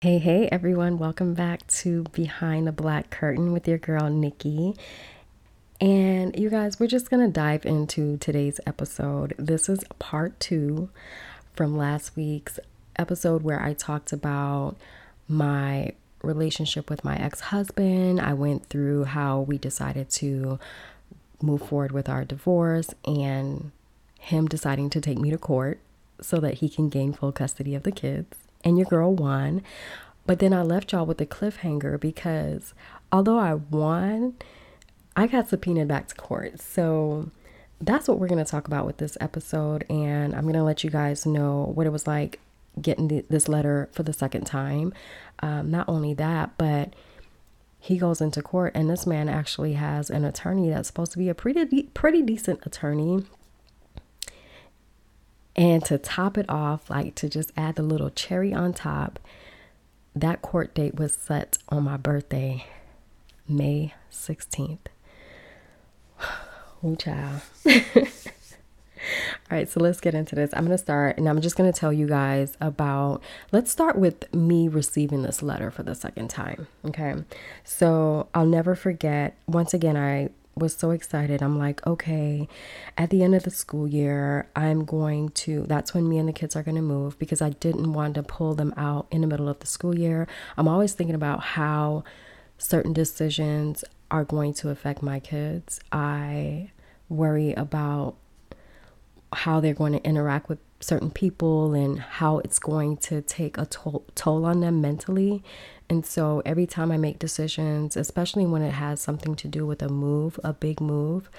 Hey, hey, everyone. Welcome back to Behind the Black Curtain with your girl, Nikki. And you guys, we're just going to dive into today's episode. This is part two from last week's episode where I talked about my relationship with my ex husband. I went through how we decided to move forward with our divorce and him deciding to take me to court so that he can gain full custody of the kids and your girl won. But then I left y'all with a cliffhanger because although I won, I got subpoenaed back to court. So that's what we're going to talk about with this episode. And I'm going to let you guys know what it was like getting the, this letter for the second time. Um, not only that, but he goes into court and this man actually has an attorney that's supposed to be a pretty pretty decent attorney and to top it off, like to just add the little cherry on top, that court date was set on my birthday, May 16th. Oh, child. All right, so let's get into this. I'm going to start and I'm just going to tell you guys about. Let's start with me receiving this letter for the second time. Okay. So I'll never forget. Once again, I was so excited. I'm like, okay, at the end of the school year, I'm going to, that's when me and the kids are going to move because I didn't want to pull them out in the middle of the school year. I'm always thinking about how certain decisions are going to affect my kids. I worry about how they're going to interact with certain people and how it's going to take a toll, toll on them mentally and so every time I make decisions, especially when it has something to do with a move, a big move,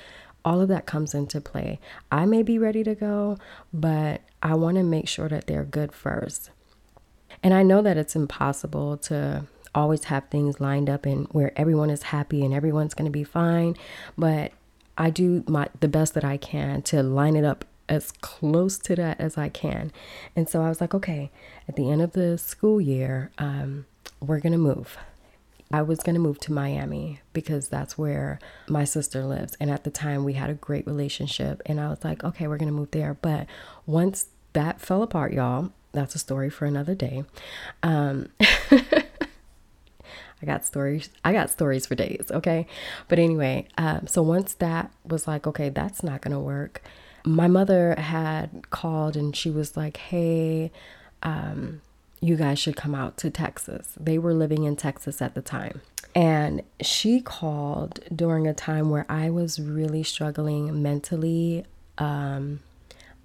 all of that comes into play. I may be ready to go, but I want to make sure that they're good first. And I know that it's impossible to always have things lined up and where everyone is happy and everyone's going to be fine, but I do my the best that I can to line it up as close to that as I can. And so I was like, okay, at the end of the school year, um, we're going to move. I was going to move to Miami because that's where my sister lives. And at the time, we had a great relationship. And I was like, okay, we're going to move there. But once that fell apart, y'all, that's a story for another day. Um, I got stories. I got stories for days. Okay. But anyway, um, so once that was like, okay, that's not to work. My mother had called and she was like, hey, um, you guys should come out to Texas. They were living in Texas at the time. And she called during a time where I was really struggling mentally. Um,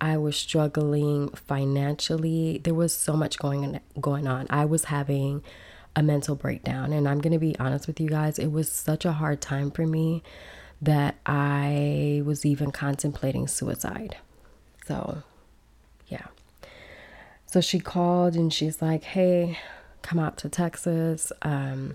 I was struggling financially. There was so much going going on. I was having a mental breakdown, and I'm to be honest with you guys, it was such a hard time for me that I was even contemplating suicide. So. So she called and she's like, hey, come out to Texas. Um,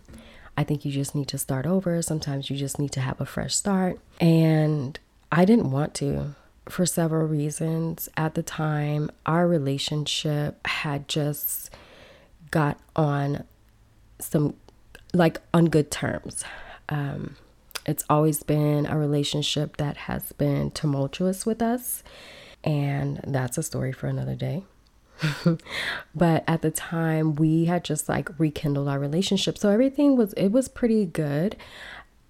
I think you just need to start over. Sometimes you just need to have a fresh start. And I didn't want to for several reasons. At the time, our relationship had just got on some like on good terms. Um, it's always been a relationship that has been tumultuous with us, and that's a story for another day. but at the time we had just like rekindled our relationship so everything was it was pretty good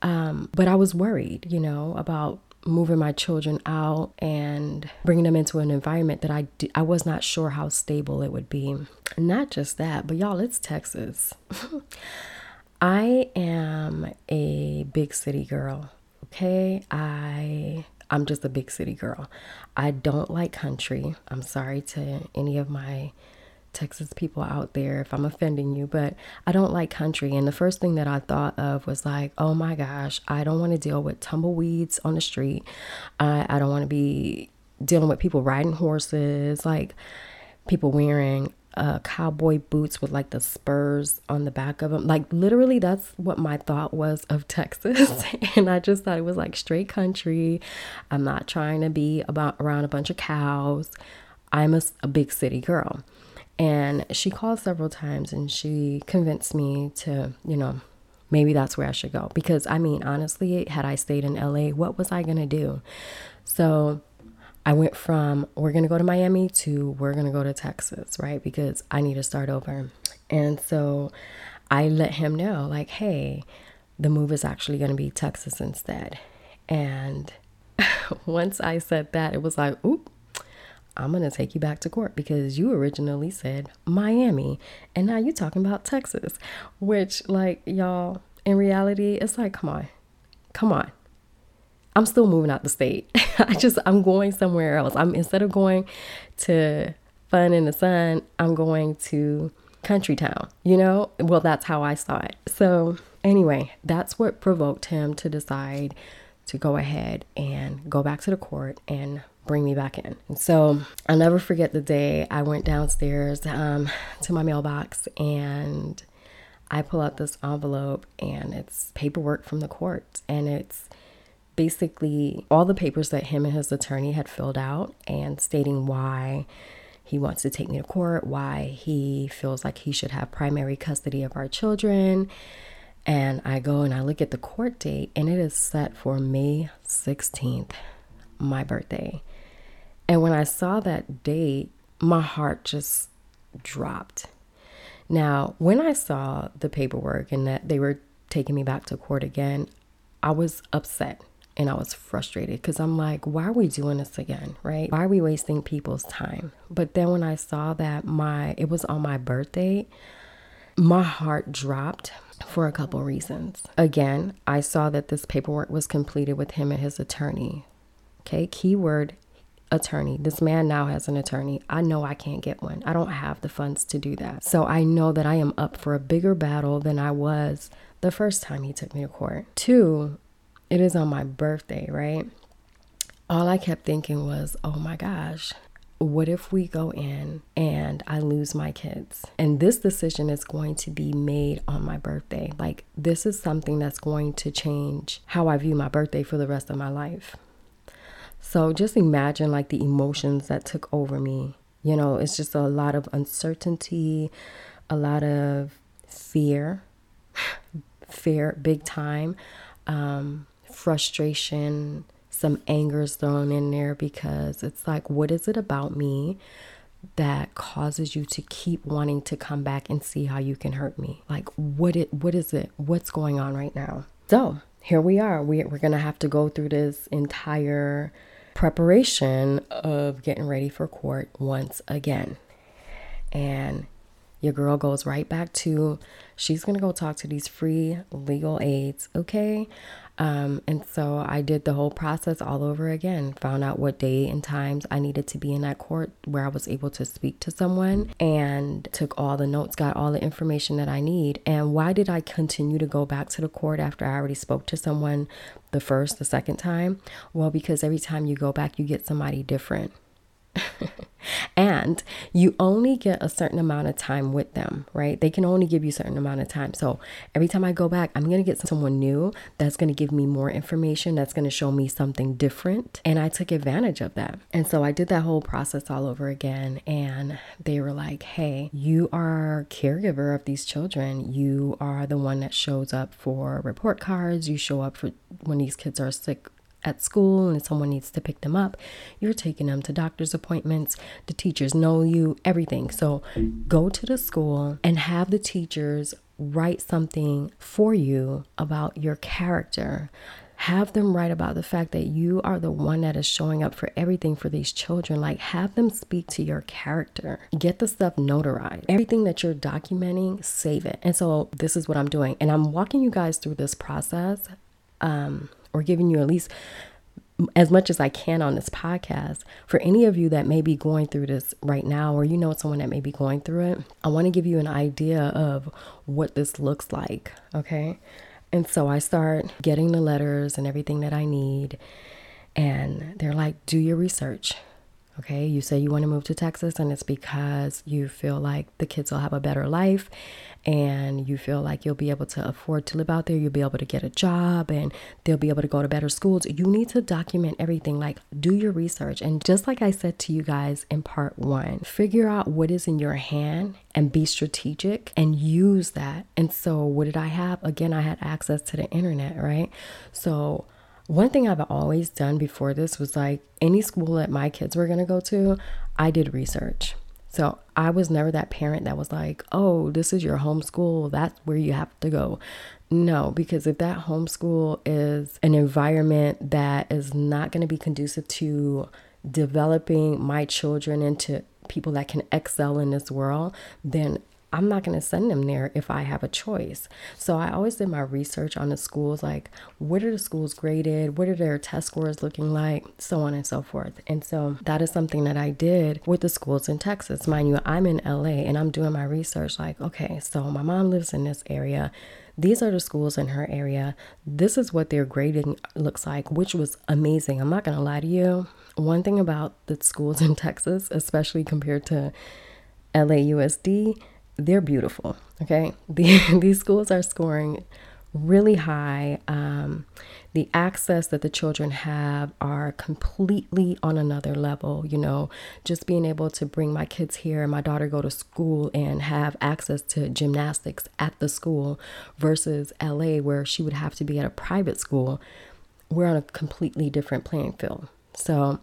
um, but i was worried you know about moving my children out and bringing them into an environment that I d- I was not sure how stable it would be. Not just that, but y'all, it's Texas. I am a big city girl. Okay? I I'm just a big city girl. I don't like country. I'm sorry to any of my Texas people out there if I'm offending you, but I don't like country. And the first thing that I thought of was like, oh my gosh, I don't want to deal with tumbleweeds on the street. I, I don't want to be dealing with people riding horses, like people wearing uh, cowboy boots with like the spurs on the back of them. Like literally, that's what my thought was of Texas, and I just thought it was like straight country. I'm not trying to be about around a bunch of cows. I'm a, a big city girl, and she called several times and she convinced me to, you know, maybe that's where I should go because I mean, honestly, had I stayed in LA, what was I gonna do? So I went from we're going to go to Miami to we're going to go to Texas, right? Because I need to start over. And so I let him know, like, hey, the move is actually going to be Texas instead. And once I said that, it was like, oop, I'm going to take you back to court because you originally said Miami and now you're talking about Texas, which, like, y'all, in reality, it's like, come on, come on. I'm still moving out the state. I just, I'm going somewhere else. I'm instead of going to fun in the sun, I'm going to country town, you know? Well, that's how I saw it. So, anyway, that's what provoked him to decide to go ahead and go back to the court and bring me back in. And so I'll never forget the day I went downstairs um, to my mailbox and I pull out this envelope and it's paperwork from the court and it's basically all the papers that him and his attorney had filled out and stating why he wants to take me to court, why he feels like he should have primary custody of our children. And I go and I look at the court date and it is set for May 16th, my birthday. And when I saw that date, my heart just dropped. Now, when I saw the paperwork and that they were taking me back to court again, I was upset and I was frustrated because I'm like, why are we doing this again? Right? Why are we wasting people's time? But then when I saw that my it was on my birthday, my heart dropped for a couple reasons. Again, I saw that this paperwork was completed with him and his attorney. Okay, keyword attorney. This man now has an attorney. I know I can't get one. I don't have the funds to do that. So I know that I am up for a bigger battle than I was the first time he took me to court. Two, it is on my birthday, right? All I kept thinking was, oh my gosh, what if we go in and I lose my kids? And this decision is going to be made on my birthday. Like, this is something that's going to change how I view my birthday for the rest of my life. So just imagine like the emotions that took over me. You know, it's just a lot of uncertainty, a lot of fear, fear, big time, um, frustration, some anger is thrown in there because it's like, what is it about me that causes you to keep wanting to come back and see how you can hurt me? Like, what it, what is it? What's going on right now? So here we are. We, we're gonna have to go through this entire preparation of getting ready for court once again. And your girl goes right back to she's going to go talk to these free legal aids, okay? Um, and so I did the whole process all over again, found out what day and times I needed to be in that court where I was able to speak to someone and took all the notes, got all the information that I need. And why did I continue to go back to the court after I already spoke to someone the first, the second time? Well, because every time you go back, you get somebody different. and you only get a certain amount of time with them, right? They can only give you a certain amount of time. So every time I go back, I'm going to get someone new that's going to give me more information, that's going to show me something different. And I took advantage of that. And so I did that whole process all over again. And they were like, hey, you are caregiver of these children. You are the one that shows up for report cards. You show up for when these kids are sick at school and someone needs to pick them up, you're taking them to doctor's appointments. The teachers know you, everything. So go to the school and have the teachers write something for you about your character. Have them write about the fact that you are the one that is showing up for everything for these children. Like, have them speak to your character. Get the stuff notarized. Everything that you're documenting, save it. And so, this is what I'm doing. And I'm walking you guys through this process. Um, or giving you at least as much as I can on this podcast. For any of you that may be going through this right now, or you know someone that may be going through it, I want to give you an idea of what this looks like. Okay. And so I start getting the letters and everything that I need. And they're like, do your research. Okay. You say you want to move to Texas, and it's because you feel like the kids will have a better life and you feel like you'll be able to afford to live out there, you'll be able to get a job and they'll be able to go to better schools. You need to document everything, like do your research. And just like I said to you guys in part one, figure out what is in your hand and be strategic and use that. And so, what did I have? Again, I had access to the internet, right? So, One thing I've always done before this was like any school that my kids were going to go to, I did research. So I was never that parent that was like, oh, this is your homeschool. That's where you have to go. No, because if that homeschool is an environment that is not going to be conducive to developing my children into people that can excel in this world, then I'm not going to send them there if I have a choice. So I always did my research on the schools like what are the schools graded? What are their test scores looking like? So on and so forth. And so that is something that I did with the schools in Texas. Mind you, I'm in LA and I'm doing my research like, okay, so my mom lives in this area. These are the schools in her area. This is what their grading looks like, which was amazing. I'm not going to lie to you. One thing about the schools in Texas, especially compared to LAUSD, they're beautiful. Okay. The, these schools are scoring really high. Um, the access that the children have are completely on another level. You know, just being able to bring my kids here and my daughter go to school and have access to gymnastics at the school versus LA, where she would have to be at a private school. We're on a completely different playing field. So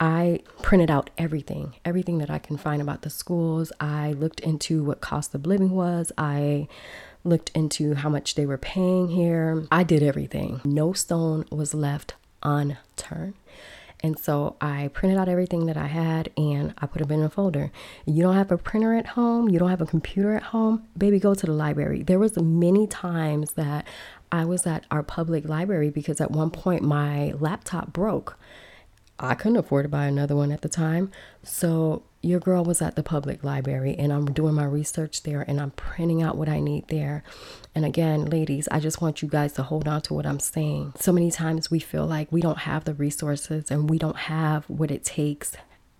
I printed out everything, everything that I can find about the schools. I looked into what cost of living was. I looked into how much they were paying here. I did everything. No stone was left unturned. And so I printed out everything that I had and I put them in a folder. You don't have a printer at home, you don't have a computer at home, baby, go to the library. There was many times that I was at our public library because at one point my laptop broke I couldn't afford to buy another one at the time. So your girl was at the public library and I'm doing my research there and I'm printing out what I need there. And again, ladies, I just want you guys to hold on to what I'm saying. So many times we feel like we don't have the resources and we don't have what it takes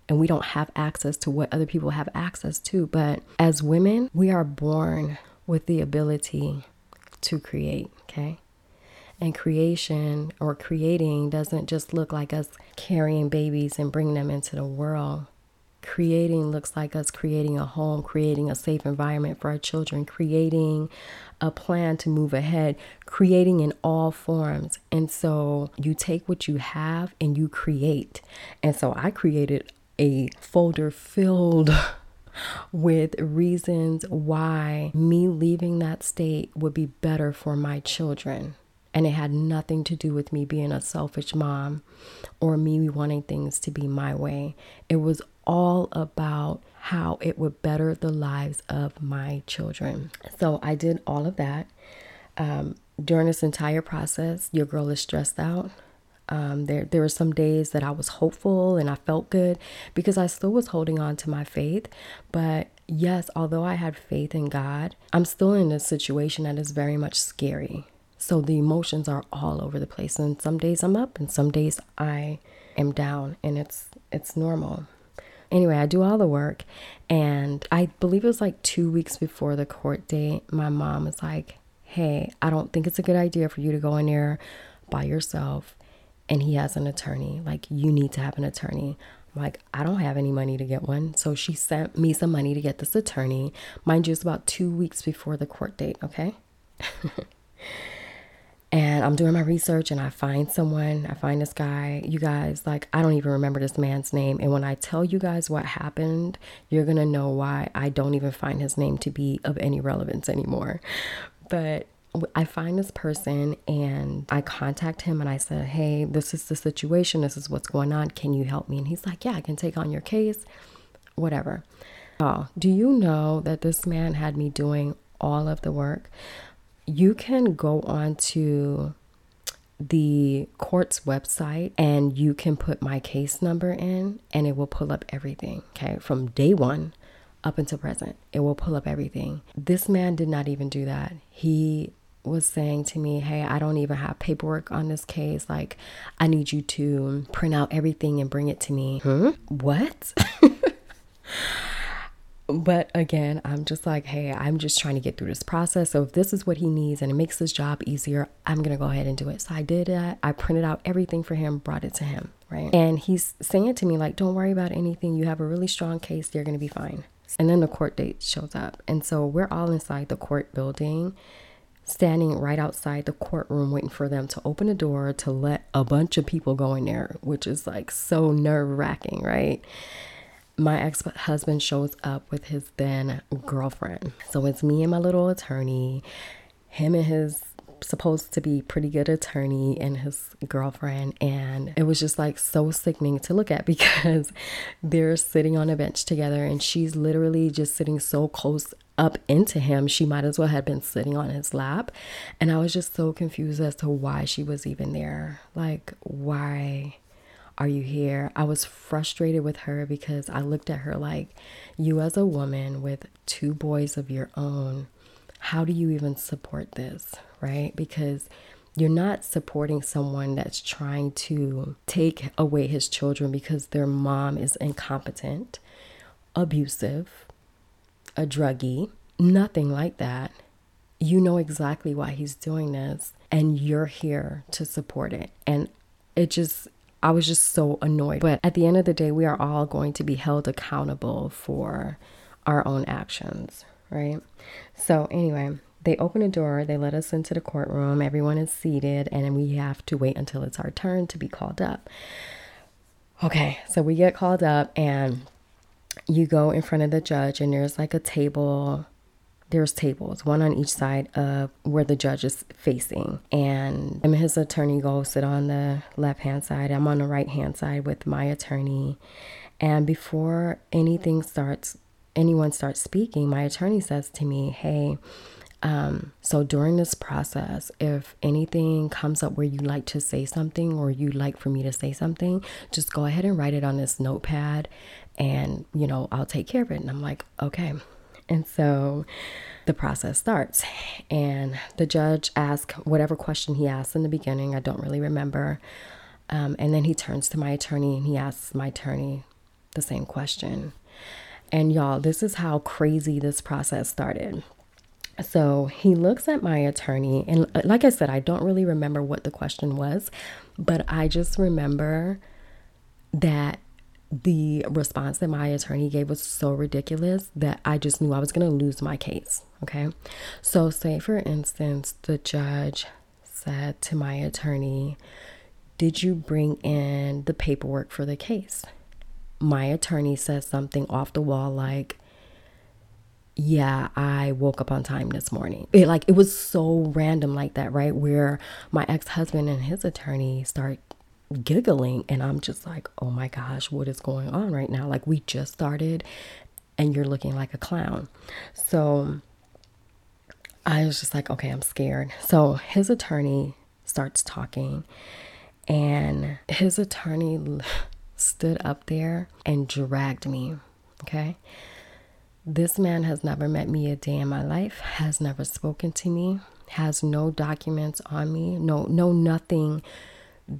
and we don't have access to what other people have access to. But as women, we are born with the ability to create, okay? And creation or creating doesn't just look like us carrying babies and bringing them into the world. Creating looks like us creating a home, creating a safe environment for our children, creating a plan to move ahead, creating in all forms. And so you take what you have and you create. And so I created a folder filled with reasons why me leaving that state would be better for my children. And it had nothing to do with me being a selfish mom or me wanting things to be my way. It was all about how it would better the lives of my children. So I did all of that. Um, during this entire process, your girl is stressed out. Um, there, there were some days that I was hopeful and I felt good because I still was holding on to my faith. But yes, although I had faith in God, I'm still in a situation that is very much scary. So the emotions are all over the place and some days I'm up and some days I am down and it's it's normal. Anyway, I do all the work and I believe it was like 2 weeks before the court date, my mom was like, "Hey, I don't think it's a good idea for you to go in there by yourself and he has an attorney. Like you need to have an attorney." Like, I don't have any money to get one. So she sent me some money to get this attorney. Mind you, it's about two weeks before the court date, okay? and I'm doing my research and I find someone, I find this guy. You guys, like, I don't even remember this man's name. And when I tell you guys what happened, you're gonna know why I don't even find his name to be of any relevance anymore. But I find this person and I contact him and I said, Hey, this is the situation. This is what's going on. Can you help me? And he's like, Yeah, I can take on your case. Whatever. Oh, do you know that this man had me doing all of the work? You can go on to the court's website and you can put my case number in and it will pull up everything, okay, from day one up until present. It will pull up everything. This man did not even do that. He was saying to me, Hey, I don't even have paperwork on this case. Like, I need you to print out everything and bring it to me. Hmm? What? But again, I'm just like, hey, I'm just trying to get through this process. So if this is what he needs and it makes his job easier, I'm going to go ahead and do it. So I did that. I printed out everything for him, brought it to him, right? And he's saying to me, like, don't worry about anything. You have a really strong case. You're going to be fine. And then the court date shows up. And so we're all inside the court building standing right outside the courtroom waiting for them to open the door to let a bunch of people go in there, which is like so nerve wracking, right? My ex husband shows up with his then girlfriend. So it's me and my little attorney, him and his supposed to be pretty good attorney and his girlfriend and it was just like so sickening to look at because they're sitting on a bench together and she's literally just sitting so close up into him, she might as well have been sitting on his lap. And I was just so confused as to why she was even there. Like, why are you here? I was frustrated with her because I looked at her like, you as a woman with two boys of your own, how do you even support this? Right? Because you're not supporting someone that's trying to take away his children because their mom is incompetent, abusive, a druggie, nothing like that. You know exactly why he's doing this, and you're here to support it. And it just, I was just so annoyed. But at the end of the day, we are all going to be held accountable for our own actions, right? So, anyway, they open a door, they let us into the courtroom, everyone is seated, and we have to wait until it's our turn to be called up. Okay, so we get called up, and you go in front of the judge and there's like a table there's tables one on each side of where the judge is facing and him and his attorney go sit on the left hand side i'm on the right hand side with my attorney and before anything starts anyone starts speaking my attorney says to me hey um, so during this process, if anything comes up where you'd like to say something or you'd like for me to say something, just go ahead and write it on this notepad and, you know, I'll take care of it. And I'm like, okay. And so the process starts. And the judge asks whatever question he asked in the beginning. I don't really remember. Um, and then he turns to my attorney and he asks my attorney the same question. And y'all, this is how crazy this process started. So he looks at my attorney, and uh, like I said, I don't really remember what the question was, but I just remember that the response that my attorney gave was so ridiculous that I just knew I was going to lose my case. Okay. So, say for instance, the judge said to my attorney, Did you bring in the paperwork for the case? My attorney says something off the wall like, yeah, I woke up on time this morning. It like it was so random like that, right? Where my ex-husband and his attorney start giggling and I'm just like, "Oh my gosh, what is going on right now? Like we just started and you're looking like a clown." So I was just like, "Okay, I'm scared." So his attorney starts talking and his attorney stood up there and dragged me, okay? This man has never met me a day in my life, has never spoken to me, has no documents on me, no no nothing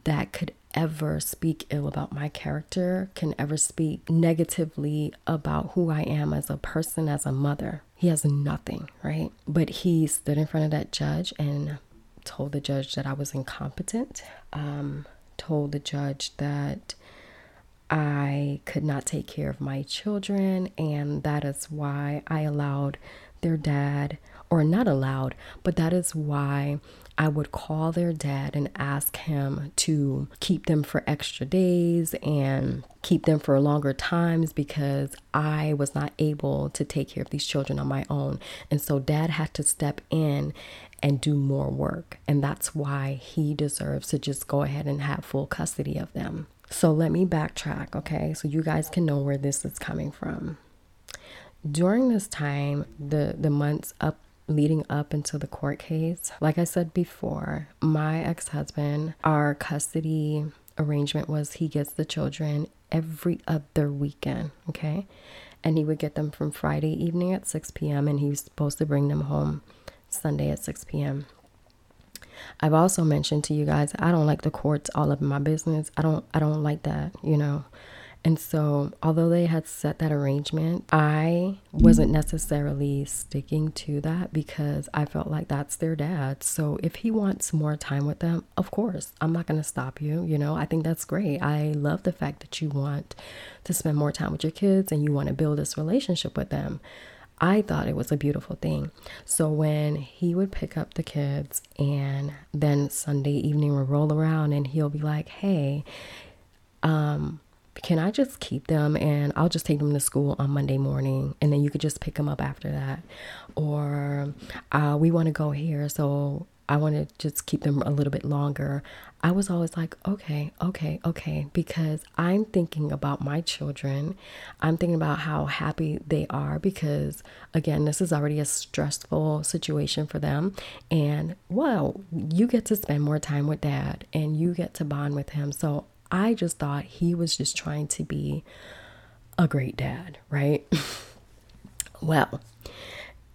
that could ever speak ill about my character, can ever speak negatively about who I am as a person, as a mother. He has nothing, right? But he stood in front of that judge and told the judge that I was incompetent, um, told the judge that I could not take care of my children, and that is why I allowed their dad, or not allowed, but that is why I would call their dad and ask him to keep them for extra days and keep them for longer times because I was not able to take care of these children on my own. And so dad had to step in and do more work. And that's why he deserves to just go ahead and have full custody of them. So let me backtrack, okay? So you guys can know where this is coming from. During this time, the the months up leading up into the court case. Like I said before, my ex husband, our custody arrangement was he gets the children every other weekend, okay? And he would get them from Friday evening at 6 p.m. and he was supposed to bring them home Sunday at 6 p.m. I've also mentioned to you guys I don't like the courts all up in my business. I don't I don't like that, you know. And so, although they had set that arrangement, I wasn't necessarily sticking to that because I felt like that's their dad. So, if he wants more time with them, of course, I'm not going to stop you. You know, I think that's great. I love the fact that you want to spend more time with your kids and you want to build this relationship with them. I thought it was a beautiful thing. So when he would pick up the kids and then Sunday evening would roll around and he'll be like, hey, um, can I just keep them and I'll just take them to school on Monday morning and then you could just pick them up after that? Or uh, we want to go here, so I want to just keep them a little bit longer. I was always like, okay, okay, okay, because I'm thinking about my children. I'm thinking about how happy they are because, again, this is already a stressful situation for them. And, well, you get to spend more time with dad and you get to bond with him. So I just thought he was just trying to be a great dad, right? well,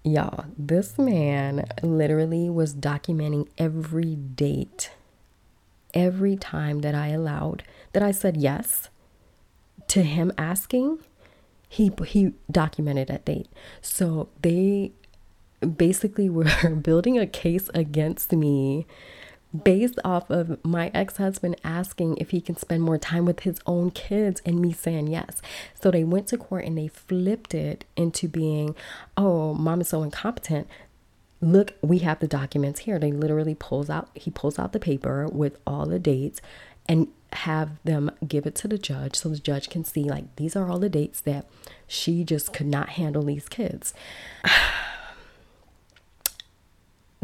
Y'all, this man literally was documenting every date, every time that I allowed, that I said yes to him asking. He he documented that date. So they basically were building a case against me based off of my ex husband asking if he can spend more time with his own kids and me saying yes. So they went to court and they flipped it into being, oh, mom is so incompetent. Look, we have the documents here. They literally pulls out, he pulls out the paper with all the dates and have them give it to the judge so the judge can see like these are all the dates that she just could not handle these kids.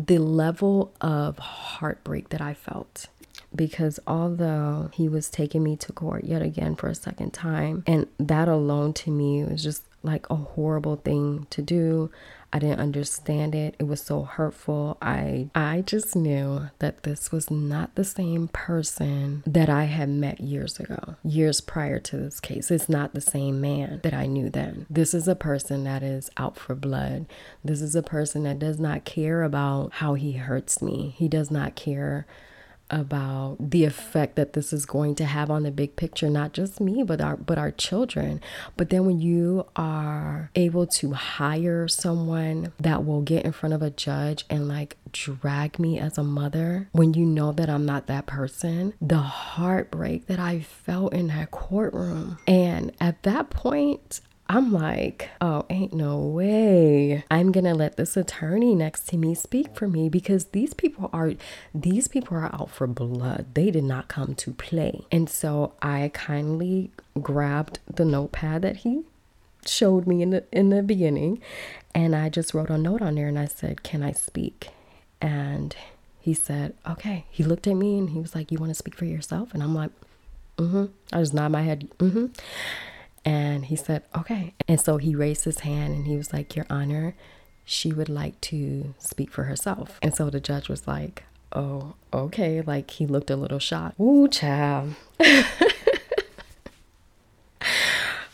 the level of heartbreak that I felt because although he was taking me to court yet again for a second time, and that alone to me was just like a horrible thing to do. I didn't understand it. It was so hurtful. I I just knew that this was not the same person that I had met years ago. Years prior to this case. It's not the same man that I knew then. This is a person that is out for blood. This is a person that does not care about how he hurts me. He does not care about the effect that this is going to have on the big picture not just me but our but our children. But then when you are able to hire someone that will get in front of a judge and like drag me as a mother when you know that I'm not that person the heartbreak that I felt in that courtroom. And at that point I'm like, oh, ain't no way. I'm gonna let this attorney next to me speak for me because these people are these people are out for blood. They did not come to play. And so I kindly grabbed the notepad that he showed me in the in the beginning and I just wrote a note on there and I said, Can I speak? And he said, Okay. He looked at me and he was like, You want to speak for yourself? And I'm like, Mm-hmm. I just nod my head, mm-hmm. And he said, okay. And so he raised his hand and he was like, Your Honor, she would like to speak for herself. And so the judge was like, Oh, okay. Like he looked a little shocked. Ooh, child.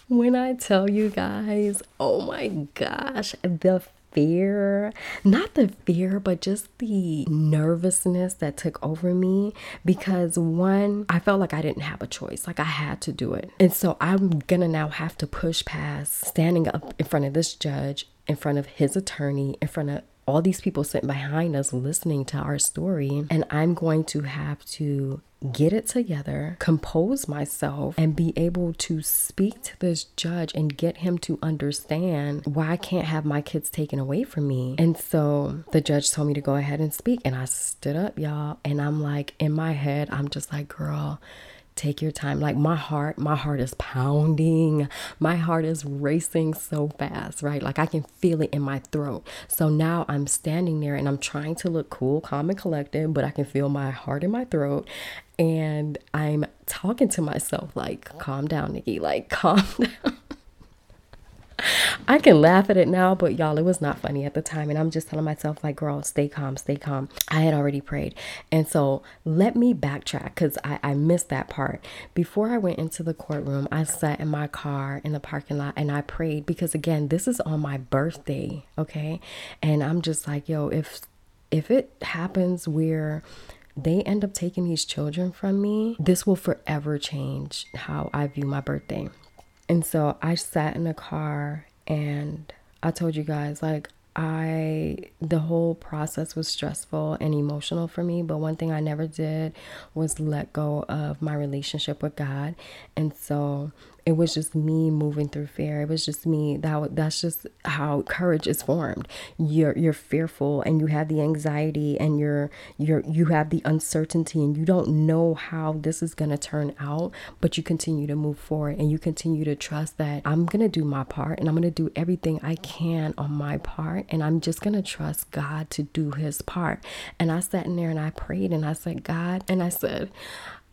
when I tell you guys, oh my gosh, the fear, not the fear, but just the nervousness that took over me because one, I felt like I didn't have a choice, like I had to do it. And so I'm gonna now have to push past standing up in front of this judge, in front of his attorney, in front of all these people sitting behind us listening to our story. And I'm going to have to get it together, compose myself, and be able to speak to this judge and get him to understand why I can't have my kids taken away from me. And so the judge told me to go ahead and speak. And I stood up, y'all. And I'm like, in my head, I'm just like, girl take your time. Like my heart my heart is pounding. My heart is racing so fast right? Like i can feel it in my throat. So now i'm standing there and i'm trying to look cool calm and collected but i can feel my heart in my throat. And i'm talking to myself like calm down nikki like calm down I can laugh at it now, but y'all, it was not funny at the time. And I'm just telling myself, like, girl, stay calm, stay calm. I had already prayed. And so let me backtrack because I, I missed that part. Before I went into the courtroom, I sat in my car in the parking lot and I prayed because, again, this is on my birthday. Okay. And I'm just like, yo, if if it happens where they end up taking these children from me, this will forever change how I view my birthday. And so I sat in the car and I told you guys, like, I, the whole process was stressful and emotional for me. But one thing I never did was let go of my relationship with God. And so it was just me moving through fear. It was just me. That that's just how courage is formed. You're you're fearful and you have the anxiety and you're you're you have the uncertainty and you don't know how this is gonna turn out, but you continue to move forward and you continue to trust that I'm gonna do my part and I'm gonna do everything I can on my part and I'm just gonna trust God to do his part. And I sat in there and I prayed and I said, God, and I said,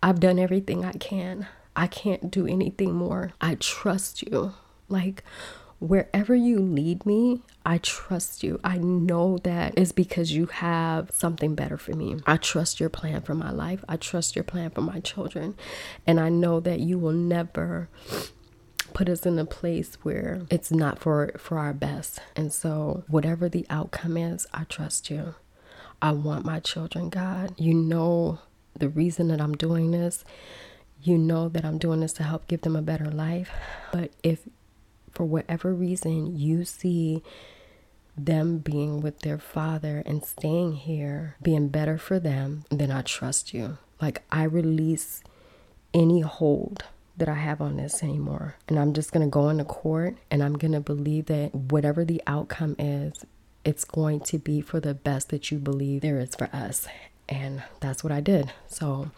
I've done everything I can. I can't do anything more. I trust you. Like, wherever you lead me, I trust you. I know that is because you have something better for me. I trust your plan for my life. I trust your plan for my children. And I know that you will never put us in a place where it's not for for our best. And so whatever the outcome is, I trust you. I want my children, God. You know the reason that I'm doing this you know that I'm doing this to help give them a better life. But if for whatever reason you see them being with their father and staying here being better for them, then I trust you. Like I release any hold that I have on this anymore. And I'm just going to go into court and I'm going to believe that whatever the outcome is, it's going to be for the best that you believe there is for us. And that's what I did. So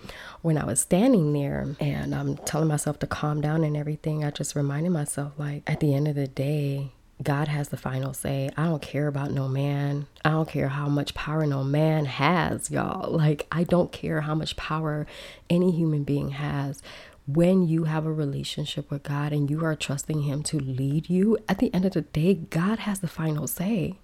when I was standing there and I'm telling myself to calm down and everything, I just reminded myself, like, at the end of the day, God has the final say. I don't care about no man. I don't care how much power no man has, y'all. Like, I don't care how much power any human being has when you have a relationship with God and you are trusting Him to lead you, at the end of the day, God has the final say.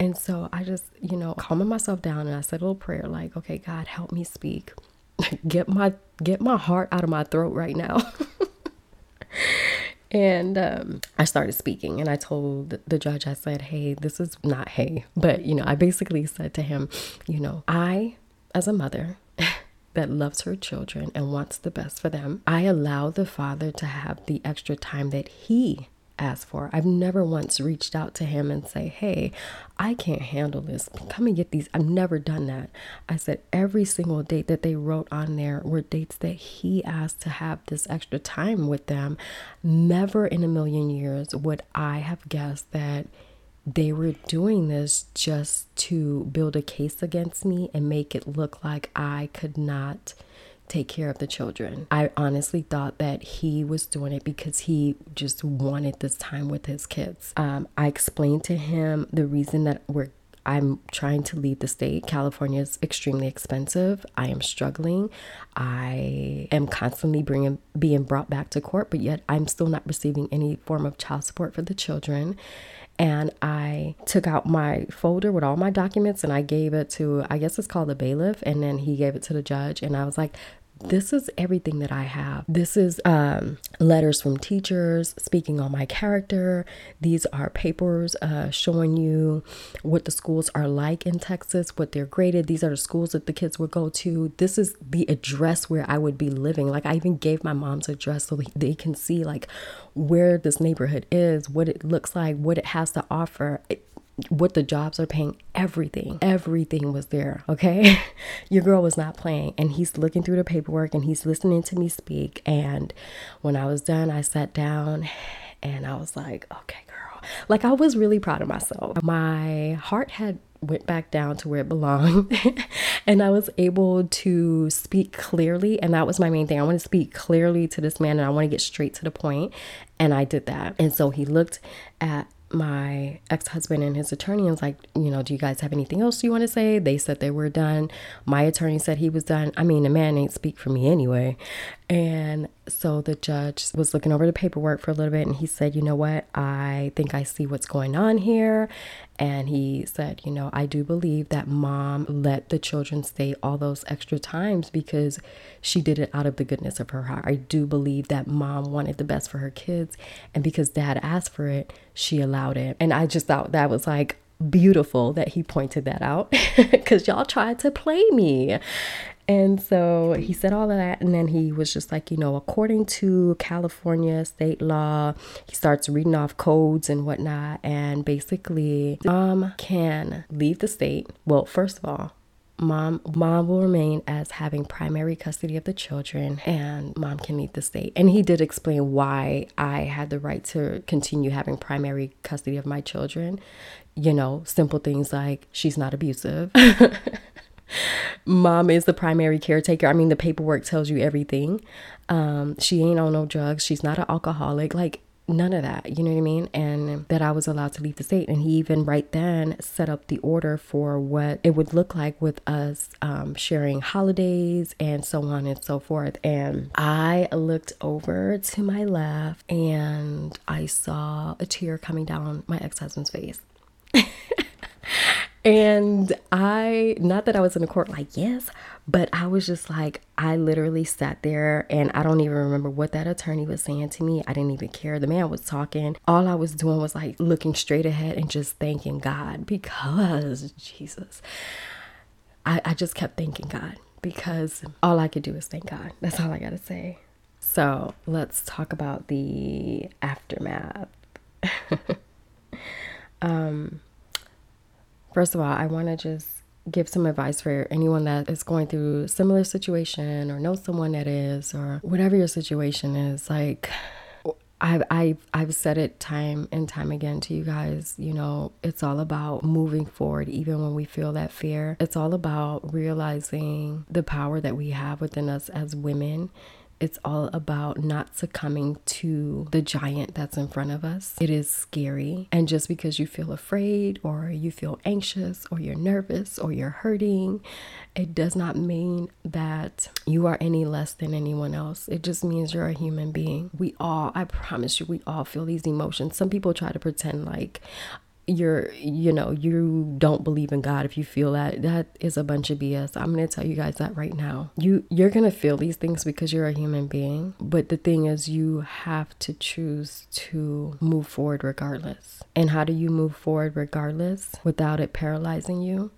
And so I just, you know, calming myself down and I said a little prayer like, okay, God, help me speak. get my get my heart out of my throat right now. and um, I started speaking and I told the judge, I said, hey, this is not hey, but you know, I basically said to him, you know, I, as a mother, that loves her children and wants the best for them, I allow the father to have the extra time that he asked for. I've never once reached out to him and say, "Hey, I can't handle this. Come and get these." I've never done that. I said every single date that they wrote on there were dates that he asked to have this extra time with them. Never in a million years would I have guessed that they were doing this just to build a case against me and make it look like I could not take care of the children. I honestly thought that he was doing it because he just wanted this time with his kids. Um, I explained to him the reason that we're I'm trying to leave the state. California is extremely expensive. I am struggling. I am constantly bringing being brought back to court, but yet I'm still not receiving any form of child support for the children and I took out my folder with all my documents and I gave it to, I guess it's called the bailiff, and then he gave it to the judge. And I was like, this is everything that I have. This is um, letters from teachers speaking on my character. These are papers uh, showing you what the schools are like in Texas, what they're graded. These are the schools that the kids would go to. This is the address where I would be living. Like I even gave my mom's address so they can see like where this neighborhood is, what it looks like, what it has to offer. It, what the jobs are paying, everything, everything was there. Okay. Your girl was not playing. And he's looking through the paperwork and he's listening to me speak. And when I was done, I sat down and I was like, okay, girl. Like I was really proud of myself. My heart had went back down to where it belonged and I was able to speak clearly and that was my main thing. I want to speak clearly to this man and I want to get straight to the point and I did that. And so he looked at my ex-husband and his attorney was like you know do you guys have anything else you want to say they said they were done my attorney said he was done i mean the man ain't speak for me anyway and so the judge was looking over the paperwork for a little bit and he said, You know what? I think I see what's going on here. And he said, You know, I do believe that mom let the children stay all those extra times because she did it out of the goodness of her heart. I do believe that mom wanted the best for her kids. And because dad asked for it, she allowed it. And I just thought that was like, beautiful that he pointed that out because y'all tried to play me and so he said all of that. And then he was just like, you know, according to California state law, he starts reading off codes and whatnot. And basically, mom can leave the state. Well, first of all, mom mom will remain as having primary custody of the children and mom can leave the state and he did explain why i had the right to continue having primary custody of my children you know simple things like she's not abusive mom is the primary caretaker. I mean the paperwork tells you everything. Um, she ain't on no drugs. She's not an alcoholic. Like none of that. You know what i mean? And that i was allowed to leave the state. And he even right then set up the order for what it would look like with us um, sharing holidays and so on and so forth. And i looked over to my left and i saw a tear coming down my ex-husband's face and I, not that I was in the court like, yes, but I was just like, I literally sat there and I don't even remember what that attorney was saying to me. I didn't even care. The man was talking. All I was doing was like looking straight ahead and just thanking God because Jesus. I, I just kept thanking God because all I could do is thank God. That's all I got to say. So let's talk about the aftermath. um, First of all, I want to just give some advice for anyone that is going through a similar situation or know someone that is or whatever your situation is like I've, I've, I've said it time and time again to you guys, you know, it's all about moving forward, even when we feel that fear. It's all about realizing the power that we have within us as women it's all about not succumbing to the giant that's in front of us. It is scary. And just because you feel afraid or you feel anxious or you're nervous or you're hurting, it does not mean that you are any less than anyone else. It just means you're a human being. We all, I promise you, we all feel these emotions. Some people try to pretend like, you're you know you don't believe in god if you feel that that is a bunch of bs i'm going to tell you guys that right now you you're going to feel these things because you're a human being but the thing is you have to choose to move forward regardless and how do you move forward regardless without it paralyzing you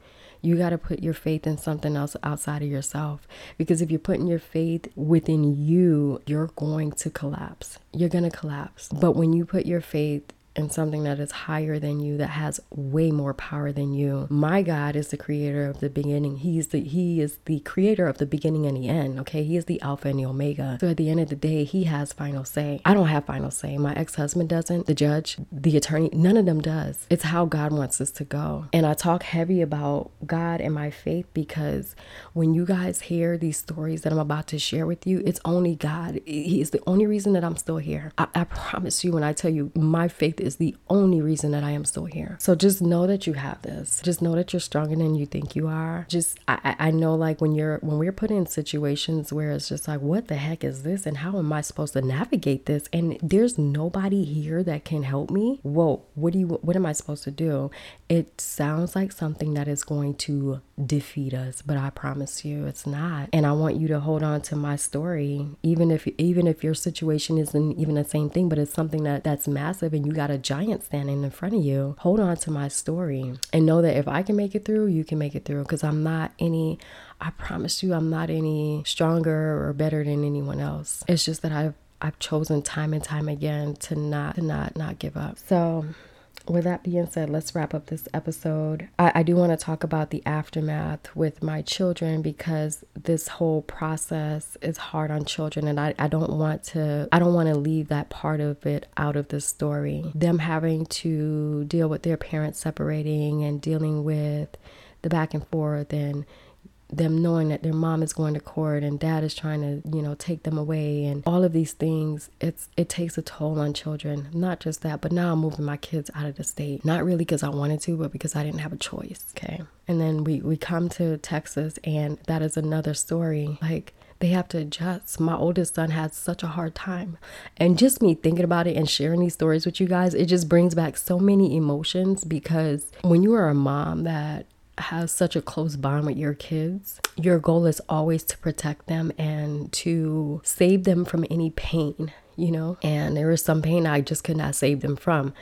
you got to put your faith in something else outside of yourself. Because if you're putting your faith within you, you're going to collapse. You're going to collapse. But when you put your faith and something that is higher than you that has way more power than you. My god is the creator of the beginning. He's the he is the creator of the beginning and the end okay? He is the alpha and the omega. So at the end of the day he has final say. I don't have final say. My ex-husband doesn't the judge the attorney none of them does. It's how god wants us to go. And i talk heavy about god and my faith because when you guys hear these stories that i'm about to share with you it's only god. He is the only reason that i'm still here. I, I promise you when i tell you my faith is the only reason that I am still here. So just know that you have this. Just know that you're stronger than you think you are. Just I, I know like when you're when we're put in situations where it's just like what the heck is this and how am I supposed to navigate this and there's nobody here that can help me. Whoa, what do you what am I supposed to do? It sounds like something that is going to defeat us, but I promise you it's not. And I want you to hold on to my story even if even if your situation isn't even the same thing, but it's something that that's massive and you got a giant standing in front of you. Hold on to my story and know that if I can make it through, you can make it through because I'm not any I promise you I'm not any stronger or better than anyone else. It's just that I've I've chosen time and time again to not to not not give up. So with that being said, let's wrap up this episode. I, I do want to talk about the aftermath with my children because this whole process is hard on children and I, I don't want to I don't want to leave that part of it out of the story. Them having to deal with their parents separating and dealing with the back and forth and them knowing that their mom is going to court and dad is trying to you know take them away and all of these things it's it takes a toll on children not just that but now i'm moving my kids out of the state not really because i wanted to but because i didn't have a choice okay and then we we come to texas and that is another story like they have to adjust. My oldest son had such a hard time. And just me thinking about it and sharing these stories with you guys, it just brings back so many emotions because when you are a mom that has such a close bond with your kids, your goal is always to protect them and to save them from any pain, you know? And there was some pain I just could not save them from.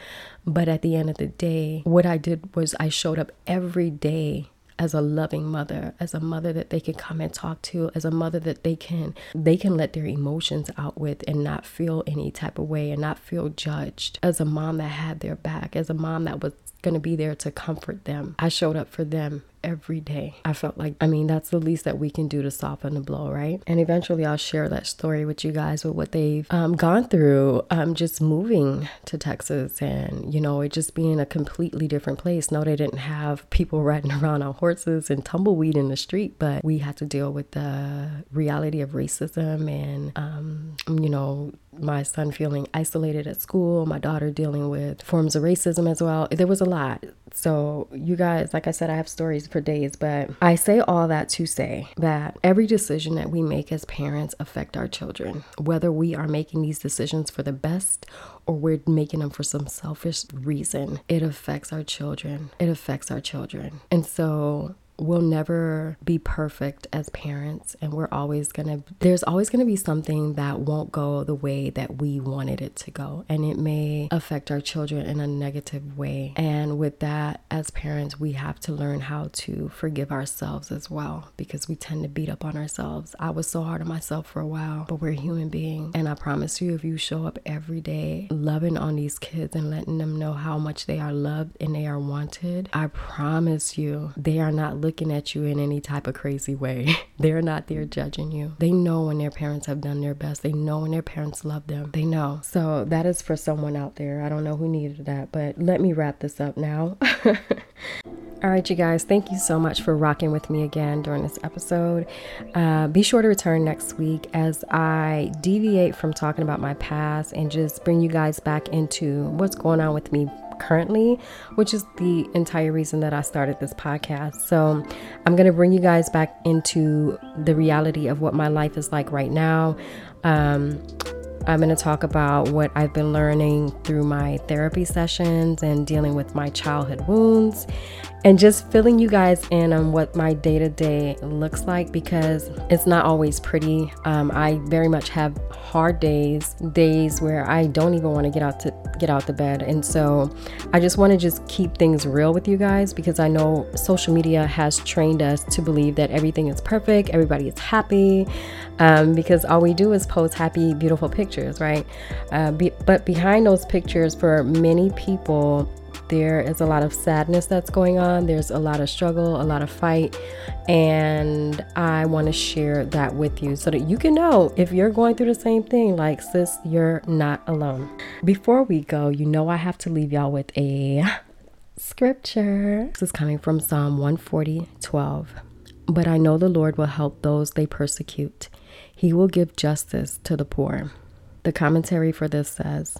But at the end of the day, what I did was I showed up every day as a loving mother as a mother that they can come and talk to as a mother that they can they can let their emotions out with and not feel any type of way and not feel judged as a mom that had their back as a mom that was going to be there to comfort them. I showed up for them every day. I felt like, I mean, that's the least that we can do to soften the blow, right? And eventually I'll share that story with you guys with what they've um, gone through um, just moving to Texas and, you know, it just being a completely different place. No, they didn't have people riding around on horses and tumbleweed in the street, but we had to deal with the reality of racism and, um, you know, my son feeling isolated at school, my daughter dealing with forms of racism as well. There was a lot. So, you guys, like I said, I have stories for days, but I say all that to say that every decision that we make as parents affect our children. Whether we are making these decisions for the best or we're making them for some selfish reason, it affects our children. It affects our children. And so, we'll never be perfect as parents and we're always going to there's always going to be something that won't go the way that we wanted it to go and it may affect our children in a negative way. And with that as parents we have to learn how to forgive ourselves as well because we tend to beat up on ourselves. I was so hard on myself for a while but we're human beings and i promise you if you show up every day loving on these kids and letting them know how much they are loved and they are wanted i promise you they are not looking at you in any type of crazy way. They're not there judging you. They know when their parents have done their best. They know when their parents love them. They know. So that is for someone out there. I don't know who needed that, but let me wrap this up now. All right, you guys, thank you so much for rocking with me again during this episode. Uh, be sure to return next week as I deviate from talking about my past and just bring you guys back into what's going on with me currently, which is the entire reason that I started this podcast. So, I'm going to bring you guys back into the reality of what my life is like right now. Um, I'm going to talk about what I've been learning through my therapy sessions and dealing with my childhood wounds and just filling you guys in on what my day to day looks like because it's not always pretty. Um, I very much have hard days, days where I don't even want to get out to get out the bed, and so I just want to just keep things real with you guys because I know social media has trained us to believe that everything is perfect, everybody is happy, um, because all we do is post happy, beautiful pictures, right? Uh, be, but behind those pictures, for many people, there is a lot of sadness that's going on. There's a lot of struggle, a lot of fight. And I want to share that with you so that you can know if you're going through the same thing, like, sis, you're not alone. Before we go, you know, I have to leave y'all with a scripture. This is coming from Psalm 140 12. But I know the Lord will help those they persecute, He will give justice to the poor. The commentary for this says,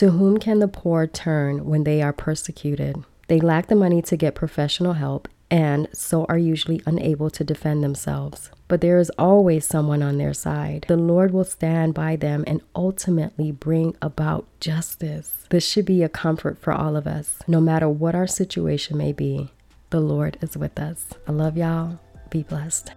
to whom can the poor turn when they are persecuted? They lack the money to get professional help and so are usually unable to defend themselves. But there is always someone on their side. The Lord will stand by them and ultimately bring about justice. This should be a comfort for all of us, no matter what our situation may be. The Lord is with us. I love y'all. Be blessed.